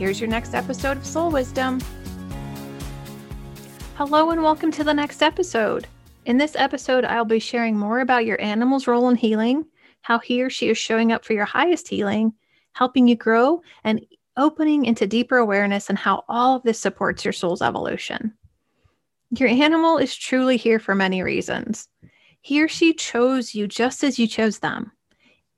Here's your next episode of Soul Wisdom. Hello, and welcome to the next episode. In this episode, I'll be sharing more about your animal's role in healing, how he or she is showing up for your highest healing, helping you grow, and opening into deeper awareness and how all of this supports your soul's evolution. Your animal is truly here for many reasons. He or she chose you just as you chose them.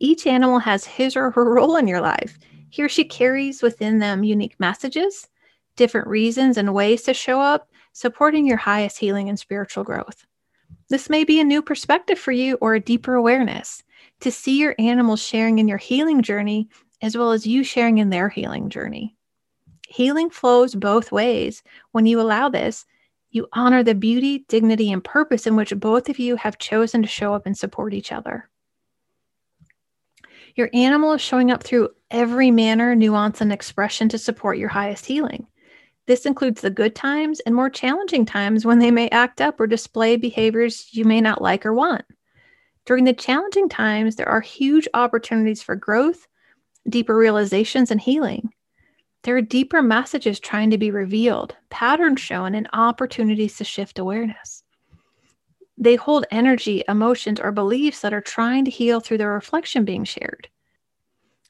Each animal has his or her role in your life, he or she carries within them unique messages, different reasons and ways to show up, supporting your highest healing and spiritual growth. This may be a new perspective for you or a deeper awareness to see your animals sharing in your healing journey as well as you sharing in their healing journey. Healing flows both ways. When you allow this, you honor the beauty, dignity, and purpose in which both of you have chosen to show up and support each other. Your animal is showing up through every manner, nuance, and expression to support your highest healing. This includes the good times and more challenging times when they may act up or display behaviors you may not like or want. During the challenging times, there are huge opportunities for growth, deeper realizations, and healing. There are deeper messages trying to be revealed, patterns shown, and opportunities to shift awareness. They hold energy, emotions, or beliefs that are trying to heal through the reflection being shared.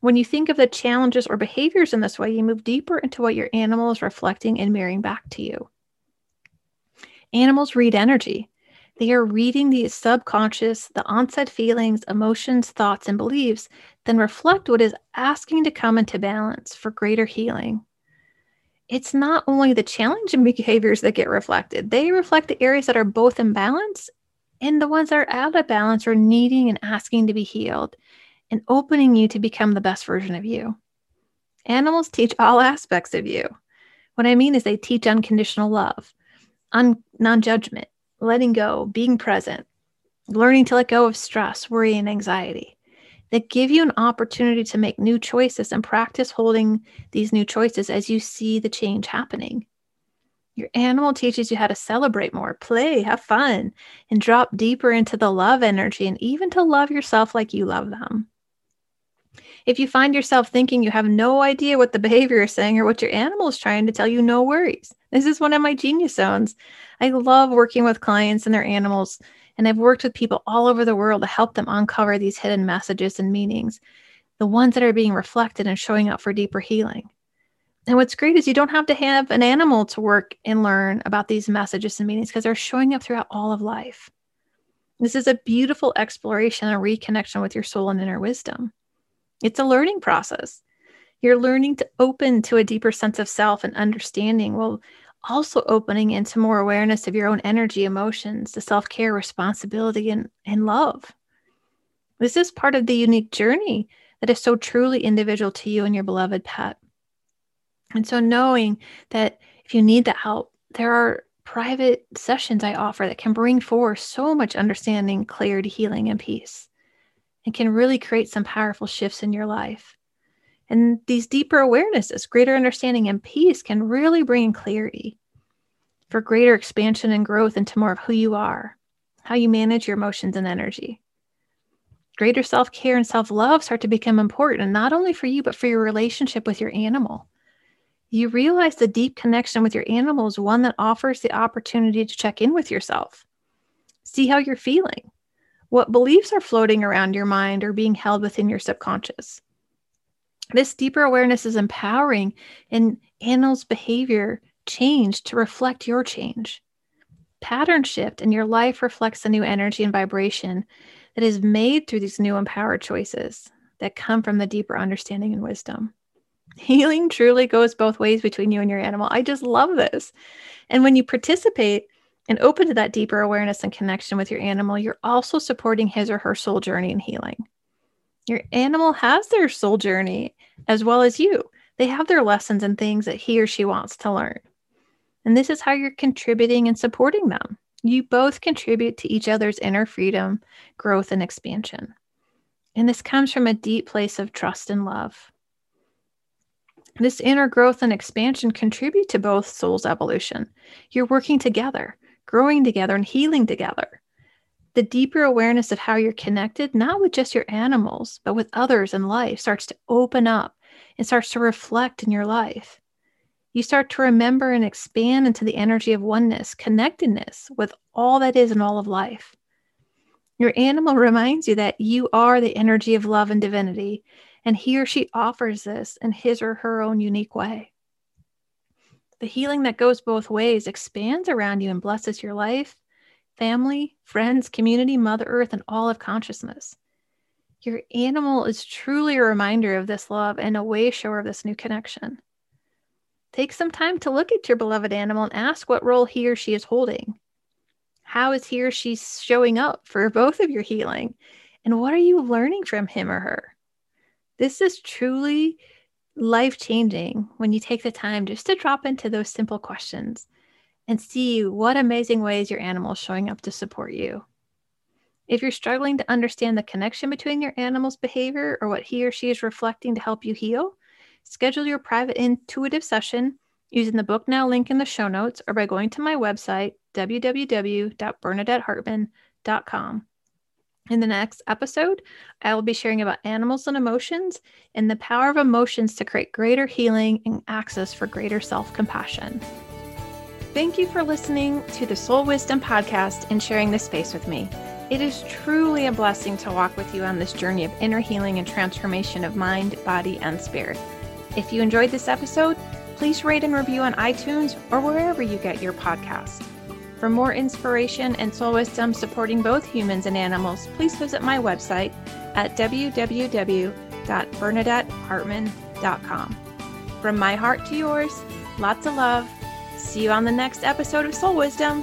When you think of the challenges or behaviors in this way, you move deeper into what your animal is reflecting and mirroring back to you. Animals read energy. They are reading the subconscious, the onset feelings, emotions, thoughts, and beliefs, then reflect what is asking to come into balance for greater healing. It's not only the challenging behaviors that get reflected, they reflect the areas that are both in balance and the ones that are out of balance or needing and asking to be healed and opening you to become the best version of you. Animals teach all aspects of you. What I mean is they teach unconditional love, un- non judgment, letting go, being present, learning to let go of stress, worry, and anxiety. That give you an opportunity to make new choices and practice holding these new choices as you see the change happening. Your animal teaches you how to celebrate more, play, have fun, and drop deeper into the love energy and even to love yourself like you love them. If you find yourself thinking you have no idea what the behavior is saying or what your animal is trying to tell you, no worries. This is one of my genius zones. I love working with clients and their animals, and I've worked with people all over the world to help them uncover these hidden messages and meanings, the ones that are being reflected and showing up for deeper healing. And what's great is you don't have to have an animal to work and learn about these messages and meanings because they're showing up throughout all of life. This is a beautiful exploration and reconnection with your soul and inner wisdom. It's a learning process. You're learning to open to a deeper sense of self and understanding while also opening into more awareness of your own energy, emotions, the self care, responsibility, and, and love. This is part of the unique journey that is so truly individual to you and your beloved pet. And so, knowing that if you need that help, there are private sessions I offer that can bring forth so much understanding, clarity, healing, and peace, and can really create some powerful shifts in your life. And these deeper awarenesses, greater understanding, and peace can really bring clarity for greater expansion and growth into more of who you are, how you manage your emotions and energy. Greater self care and self love start to become important, not only for you, but for your relationship with your animal you realize the deep connection with your animal is one that offers the opportunity to check in with yourself. See how you're feeling. What beliefs are floating around your mind or being held within your subconscious? This deeper awareness is empowering and animals' behavior change to reflect your change. Pattern shift and your life reflects the new energy and vibration that is made through these new empowered choices that come from the deeper understanding and wisdom. Healing truly goes both ways between you and your animal. I just love this. And when you participate and open to that deeper awareness and connection with your animal, you're also supporting his or her soul journey and healing. Your animal has their soul journey as well as you. They have their lessons and things that he or she wants to learn. And this is how you're contributing and supporting them. You both contribute to each other's inner freedom, growth, and expansion. And this comes from a deep place of trust and love. This inner growth and expansion contribute to both souls' evolution. You're working together, growing together, and healing together. The deeper awareness of how you're connected, not with just your animals, but with others in life, starts to open up and starts to reflect in your life. You start to remember and expand into the energy of oneness, connectedness with all that is in all of life. Your animal reminds you that you are the energy of love and divinity, and he or she offers this in his or her own unique way. The healing that goes both ways expands around you and blesses your life, family, friends, community, Mother Earth, and all of consciousness. Your animal is truly a reminder of this love and a way shower of this new connection. Take some time to look at your beloved animal and ask what role he or she is holding. How is he or she showing up for both of your healing? And what are you learning from him or her? This is truly life changing when you take the time just to drop into those simple questions and see what amazing ways your animal is showing up to support you. If you're struggling to understand the connection between your animal's behavior or what he or she is reflecting to help you heal, schedule your private intuitive session using the book now link in the show notes or by going to my website, www.bernadettehartman.com. In the next episode, I will be sharing about animals and emotions and the power of emotions to create greater healing and access for greater self compassion. Thank you for listening to the Soul Wisdom Podcast and sharing this space with me. It is truly a blessing to walk with you on this journey of inner healing and transformation of mind, body, and spirit. If you enjoyed this episode, please rate and review on iTunes or wherever you get your podcasts. For more inspiration and soul wisdom supporting both humans and animals, please visit my website at www.bernadettehartman.com. From my heart to yours, lots of love. See you on the next episode of Soul Wisdom.